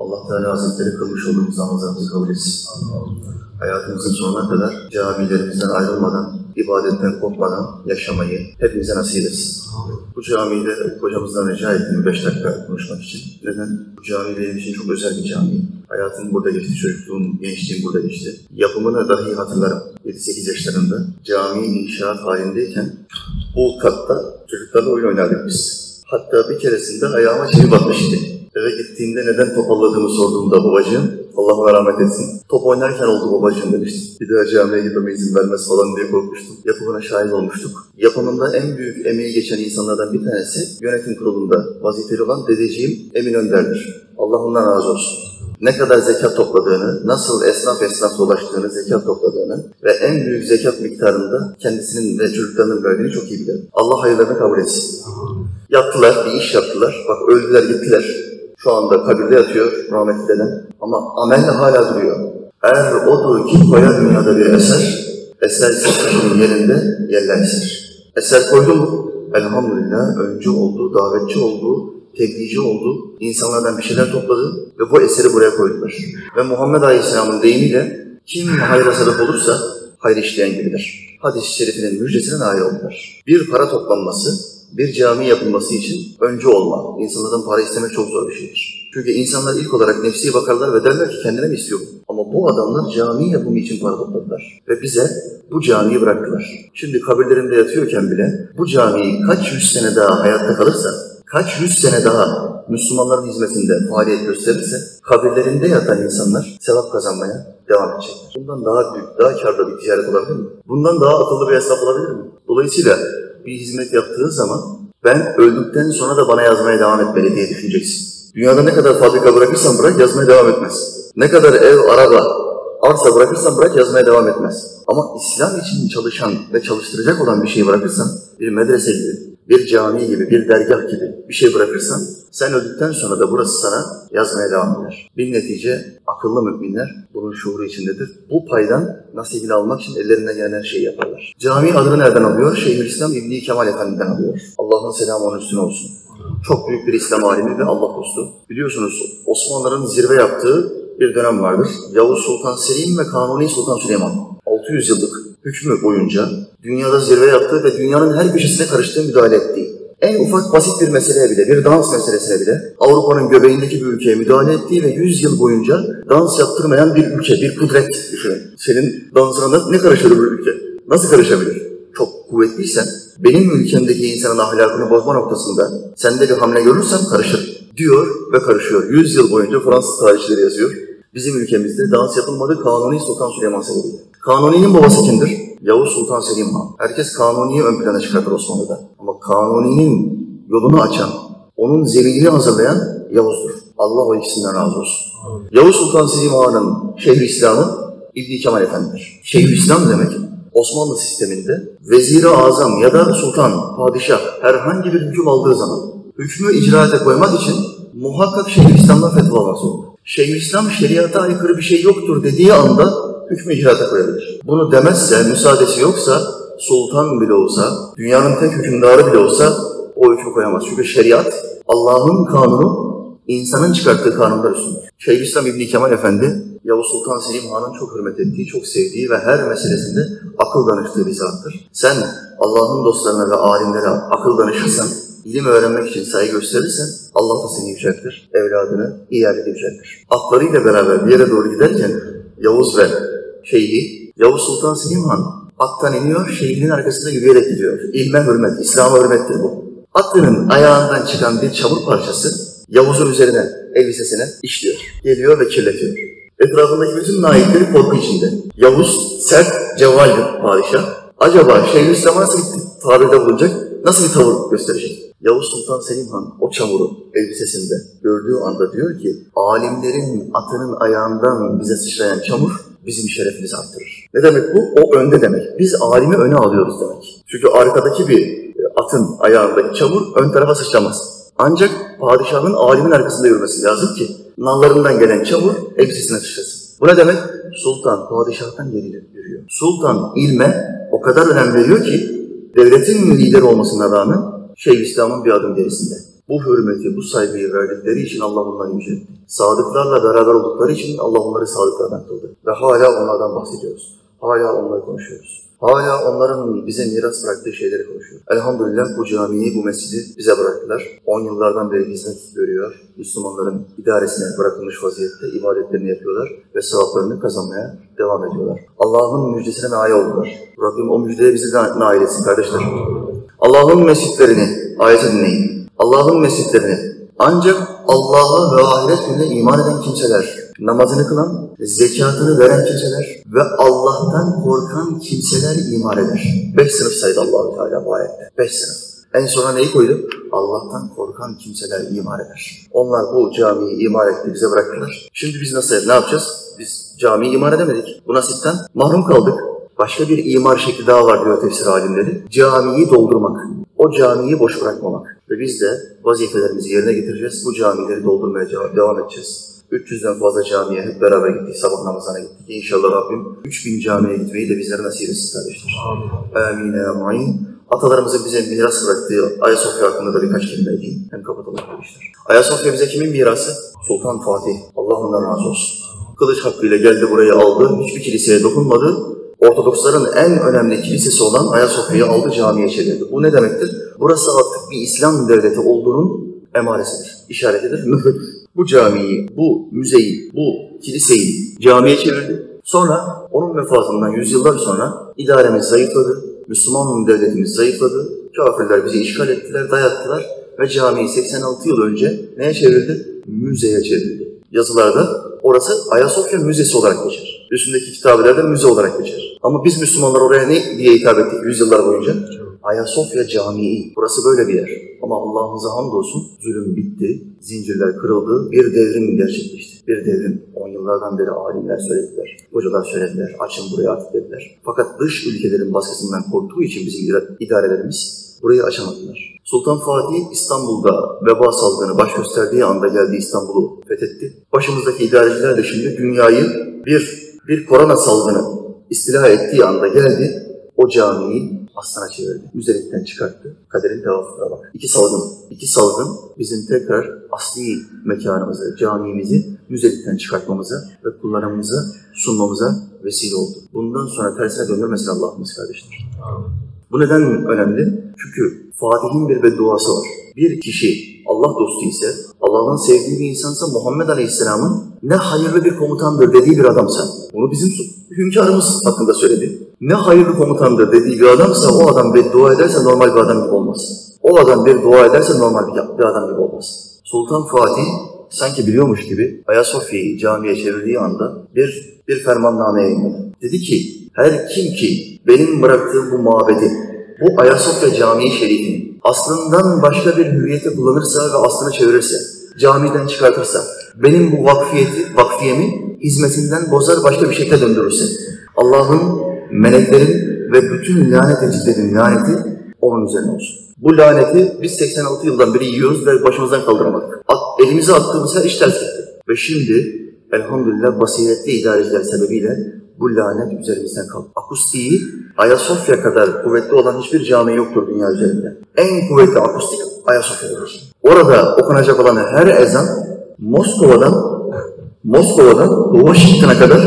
Allah Teala Hazretleri kılmış olduğumuz namazlarımızı kabul etsin. Hayatımızın sonuna kadar camilerimizden ayrılmadan, ibadetten kopmadan yaşamayı hepimize nasip etsin. Bu camide hocamızdan rica ettim 5 dakika konuşmak için. Neden? Bu cami benim için çok özel bir cami. Hayatım burada geçti, çocukluğum, gençliğim burada geçti. Yapımını dahi hatırlarım. 7-8 yaşlarında cami inşaat halindeyken bu katta çocuklarla oyun oynardık biz. Hatta bir keresinde ayağıma çivi batmıştı. Eve gittiğimde neden topalladığımı sorduğumda babacığım, Allah rahmet etsin. Top oynarken oldu babacığım demişti. Bir daha camiye gitmeme izin vermez falan diye korkmuştum. Yapımına şahit olmuştuk. Yapımında en büyük emeği geçen insanlardan bir tanesi yönetim kurulunda vazifeli olan dedeciğim Emin Önder'dir. Allah ondan razı olsun ne kadar zekat topladığını, nasıl esnaf esnaf dolaştığını, zekat topladığını ve en büyük zekat miktarında kendisinin ve çocuklarının verdiğini çok iyi bilir. Allah hayırlarını kabul etsin. Yaptılar, bir iş yaptılar. Bak öldüler gittiler. Şu anda kabirde yatıyor rahmetli dedem. Ama amel hala duruyor. Eğer odur ki koya dünyada bir eser, eser kişinin yerinde yerler eser. Eser koydu mu? Elhamdülillah öncü oldu, davetçi oldu, tebliğci oldu, insanlardan bir şeyler topladı ve bu eseri buraya koydular. Ve Muhammed Aleyhisselam'ın deyimiyle kim hayra sebep olursa hayır işleyen gibidir. Hadis-i şerifinin müjdesine nail oldular. Bir para toplanması, bir cami yapılması için önce olma. İnsanlardan para istemek çok zor bir şeydir. Çünkü insanlar ilk olarak nefsi bakarlar ve derler ki kendine mi istiyorum? Ama bu adamlar cami yapımı için para topladılar. Ve bize bu camiyi bıraktılar. Şimdi kabirlerinde yatıyorken bile bu camiyi kaç yüz sene daha hayatta kalırsa kaç yüz sene daha Müslümanların hizmetinde faaliyet gösterirse kabirlerinde yatan insanlar sevap kazanmaya devam edecekler. Bundan daha büyük, daha karlı bir ticaret olabilir mi? Bundan daha akıllı bir esnaf olabilir mi? Dolayısıyla bir hizmet yaptığın zaman ben öldükten sonra da bana yazmaya devam etmeli diye düşüneceksin. Dünyada ne kadar fabrika bırakırsan bırak yazmaya devam etmez. Ne kadar ev, araba, arsa bırakırsan bırak yazmaya devam etmez. Ama İslam için çalışan ve çalıştıracak olan bir şeyi bırakırsan bir medrese gibi, bir cami gibi, bir dergah gibi bir şey bırakırsan sen öldükten sonra da burası sana yazmaya devam eder. Bir netice akıllı müminler bunun şuuru içindedir. Bu paydan nasibini almak için ellerinden gelen her şeyi yaparlar. Cami adını nereden alıyor? Şeyhülislam İbni Kemal Efendi'den alıyor. Allah'ın selamı onun üstüne olsun. Çok büyük bir İslam alimi ve Allah dostu. Biliyorsunuz Osmanlıların zirve yaptığı bir dönem vardır. Yavuz Sultan Selim ve Kanuni Sultan Süleyman. 600 yıllık hükmü boyunca dünyada zirve yaptığı ve dünyanın her köşesine karıştığı müdahale ettiği, en ufak basit bir meseleye bile, bir dans meselesine bile Avrupa'nın göbeğindeki bir ülkeye müdahale ettiği ve 100 yıl boyunca dans yaptırmayan bir ülke, bir kudret düşünün. Senin dansına ne karışır bu ülke? Nasıl karışabilir? Çok kuvvetliysen, benim ülkemdeki insanın ahlakını bozma noktasında sende bir hamle görürsem karışır diyor ve karışıyor. 100 yıl boyunca Fransız tarihçileri yazıyor. Bizim ülkemizde dans yapılmadı Kanuni Sultan Süleyman sebebiyle. Kanuni'nin babası kimdir? Yavuz Sultan Selim Han. Herkes Kanuni'yi ön plana çıkartır Osmanlı'da. Ama Kanuni'nin yolunu açan, onun zeminini hazırlayan Yavuz'dur. Allah o ikisinden razı olsun. Yavuz Sultan Selim Han'ın Şeyh İslam'ı İbni Kemal Efendi'dir. Şeyh İslam demek Osmanlı sisteminde veziri azam ya da sultan, padişah herhangi bir hüküm aldığı zaman hükmü icraate koymak için muhakkak Şeyhülislam'dan fetva alması olur. Şeyhülislam şeriata aykırı bir şey yoktur dediği anda hükmü icraate koyabilir. Bunu demezse, müsaadesi yoksa, sultan bile olsa, dünyanın tek hükümdarı bile olsa o hükmü koyamaz. Çünkü şeriat, Allah'ın kanunu, insanın çıkarttığı kanunlar üstündür. Şeyhülislam İbni Kemal Efendi, Yavuz Sultan Selim Han'ın çok hürmet ettiği, çok sevdiği ve her meselesinde akıl danıştığı bir zattır. Sen Allah'ın dostlarına ve alimlere akıl danışırsan, ilim öğrenmek için saygı gösterirsen Allah da seni yüceltir, evladını iyi yerlere yüceltir. Atlarıyla beraber bir yere doğru giderken Yavuz ve şeyhi, Yavuz Sultan Selim Han attan iniyor, şeyhinin arkasında yürüyerek gidiyor. İlme hürmet, İslam'a hürmettir bu. Atının ayağından çıkan bir çamur parçası Yavuz'un üzerine, elbisesine işliyor. Geliyor ve kirletiyor. Etrafındaki bütün naikleri korku içinde. Yavuz, sert, cevval bir padişah. Acaba Şeyhülislam'a nasıl bir tabirde bulunacak, nasıl bir tavır gösterecek? Yavuz Sultan Selim Han o çamuru elbisesinde gördüğü anda diyor ki, alimlerin atının ayağından bize sıçrayan çamur bizim şerefimizi arttırır. Ne demek bu? O önde demek. Biz alimi öne alıyoruz demek. Çünkü arkadaki bir atın ayağındaki çamur ön tarafa sıçramaz. Ancak padişahın alimin arkasında yürümesi lazım ki nallarından gelen çamur elbisesine sıçrasın. Bu ne demek? Sultan padişahtan geri yürüyor. Sultan ilme o kadar önem veriyor ki devletin lider olmasına rağmen Şeyh İslam'ın bir adım gerisinde. Bu hürmeti, bu saygıyı verdikleri için Allah onları yüceltti. Sadıklarla beraber oldukları için Allah onları sadıklardan kıldı. Ve hala onlardan bahsediyoruz. Hala onları konuşuyoruz. Hala onların bize miras bıraktığı şeyleri konuşuyoruz. Elhamdülillah bu camiyi, bu mescidi bize bıraktılar. 10 yıllardan beri hizmet görüyor. Müslümanların idaresine bırakılmış vaziyette ibadetlerini yapıyorlar ve sevaplarını kazanmaya devam ediyorlar. Allah'ın müjdesine nail oldular. Rabbim o müjdeye bizi de nail etsin kardeşler. Allah'ın mescitlerini, ayeti dinleyin. Allah'ın mescitlerini ancak Allah'a ve ahiret gününe iman eden kimseler, namazını kılan, zekatını veren kimseler ve Allah'tan korkan kimseler iman eder. Beş sınıf saydı allah Teala bu ayette. Beş sınıf. En sona neyi koydu? Allah'tan korkan kimseler iman eder. Onlar bu camiyi imar etti, bize bıraktılar. Şimdi biz nasıl, ne yapacağız? Biz camiyi imar edemedik. Bu nasipten mahrum kaldık. Başka bir imar şekli daha var diyor tefsir alimleri. Camiyi doldurmak. O camiyi boş bırakmamak. Ve biz de vazifelerimizi yerine getireceğiz. Bu camileri doldurmaya devam edeceğiz. 300'den fazla camiye hep beraber gittik, sabah namazına gittik. İnşallah Rabbim 3000 camiye gitmeyi de bizlere nasip etsin kardeşler. Amin. Amin. Atalarımızın bize miras bıraktığı Ayasofya hakkında da birkaç kelime edeyim. Hem kapatalım kardeşler. Ayasofya bize kimin mirası? Sultan Fatih. Allah ondan razı olsun. Kılıç hakkıyla geldi burayı aldı. Hiçbir kiliseye dokunmadı. Ortodoksların en önemli kilisesi olan Ayasofya'yı aldı camiye çevirdi. Bu ne demektir? Burası artık bir İslam devleti olduğunun emaresidir, işaretidir, mührüdür. Bu camiyi, bu müzeyi, bu kiliseyi camiye çevirdi. Sonra onun vefatından yüzyıllar sonra idaremiz zayıfladı, Müslüman devletimiz zayıfladı, kafirler bizi işgal ettiler, dayattılar ve camiyi 86 yıl önce neye çevirdi? Müzeye çevirdi. Yazılarda orası Ayasofya Müzesi olarak geçer. Üstündeki kitabeler müze olarak geçer. Ama biz Müslümanlar oraya ne diye hitap ettik yüzyıllar boyunca? Ayasofya Camii. Burası böyle bir yer. Ama Allah'ımıza hamdolsun zulüm bitti, zincirler kırıldı, bir devrim gerçekleşti. Bir devrim. On yıllardan beri alimler söylediler, hocalar söylediler, açın burayı artık dediler. Fakat dış ülkelerin baskısından korktuğu için bizim idarelerimiz burayı açamadılar. Sultan Fatih İstanbul'da veba salgını baş gösterdiği anda geldi İstanbul'u fethetti. Başımızdaki idareciler de şimdi dünyayı bir bir korona salgını istila ettiği anda geldi. O camiyi aslana çevirdi. Müzelikten çıkarttı. Kaderin tevafukuna bak. İki salgın. İki salgın bizim tekrar asli mekanımızı, camimizi müzelikten çıkartmamıza ve kullanımımıza sunmamıza vesile oldu. Bundan sonra tersine döndürmesin Allah'ımız kardeşler. Bu neden önemli? Çünkü Fatih'in bir bedduası var. Bir kişi Allah dostu ise, Allah'ın sevdiği bir insansa Muhammed Aleyhisselam'ın ne hayırlı bir komutandır dediği bir adamsa, bunu bizim hünkârımız hakkında söyledi. Ne hayırlı komutandır dediği bir adamsa o adam bir dua ederse normal bir adam gibi olmaz. O adam bir dua ederse normal bir adam gibi olmaz. Sultan Fatih sanki biliyormuş gibi Ayasofya'yı camiye çevirdiği anda bir bir fermanname yayınladı. Dedi ki her kim ki benim bıraktığım bu mabedi, bu Ayasofya Camii Şerifini aslından başka bir hüviyete kullanırsa ve aslını çevirirse, camiden çıkartırsa, benim bu vakfiyeti, vakfiyemi hizmetinden bozar başka bir şekilde döndürürse, Allah'ın, meleklerin ve bütün lanet edicilerin laneti onun üzerine olsun. Bu laneti biz 86 yıldan beri yiyoruz ve başımızdan kaldıramadık. At, elimize attığımız her iş ters gitti. Ve şimdi elhamdülillah basiretli idareciler sebebiyle bu lanet üzerimizden kalktı. Akustiği Ayasofya kadar kuvvetli olan hiçbir cami yoktur dünya üzerinde. En kuvvetli akustik Ayasofya'dır. Orada okunacak olan her ezan Moskova'dan Moskova'dan Washington'a kadar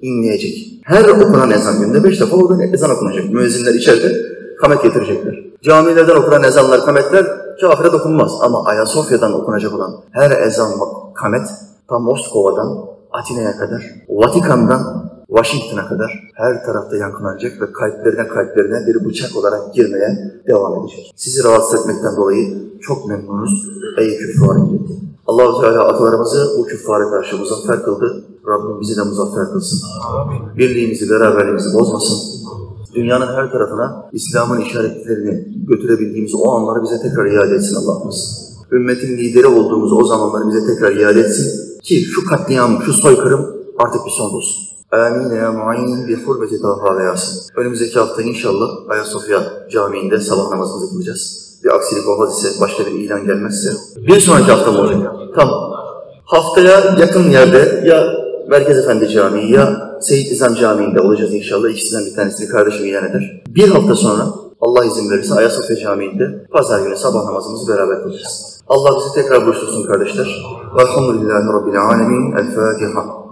inleyecek. Her okunan ezan günde beş defa orada ezan okunacak. Müezzinler içeride kamet getirecekler. Camilerden okunan ezanlar, kametler kafire dokunmaz. Ama Ayasofya'dan okunacak olan her ezan, kamet ta Moskova'dan Atina'ya kadar, Vatikan'dan Washington'a kadar her tarafta yankılanacak ve kalplerine kalplerine bir bıçak olarak girmeye devam edecek. Sizi rahatsız etmekten dolayı çok memnunuz ey küffar milleti. allah Teala atalarımızı bu küffara karşı muzaffer kıldı. Rabbim bizi de muzaffer kılsın. Amin. Birliğimizi, beraberliğimizi bozmasın. Dünyanın her tarafına İslam'ın işaretlerini götürebildiğimiz o anları bize tekrar iade etsin Allah'ımız. Ümmetin lideri olduğumuz o zamanları bize tekrar iade etsin ki şu katliam, şu soykırım artık bir son bulsun. Amin ya muayyin bi hurmeti Taha ve Yasin. Önümüzdeki hafta inşallah Ayasofya Camii'nde sabah namazımızı kılacağız. Bir aksilik olmaz ise, başka bir ilan gelmezse. Bir sonraki hafta mı olacak? Tamam. Haftaya yakın yerde ya Merkez Efendi Camii ya Seyyid İzam Camii'nde olacağız inşallah. İkisinden bir tanesini kardeşim ilan eder. Bir hafta sonra Allah izin verirse Ayasofya Camii'nde pazar günü sabah namazımızı beraber kılacağız. Allah bizi tekrar buluştursun kardeşler. Velhamdülillahi Rabbil Alemin. El Fatiha.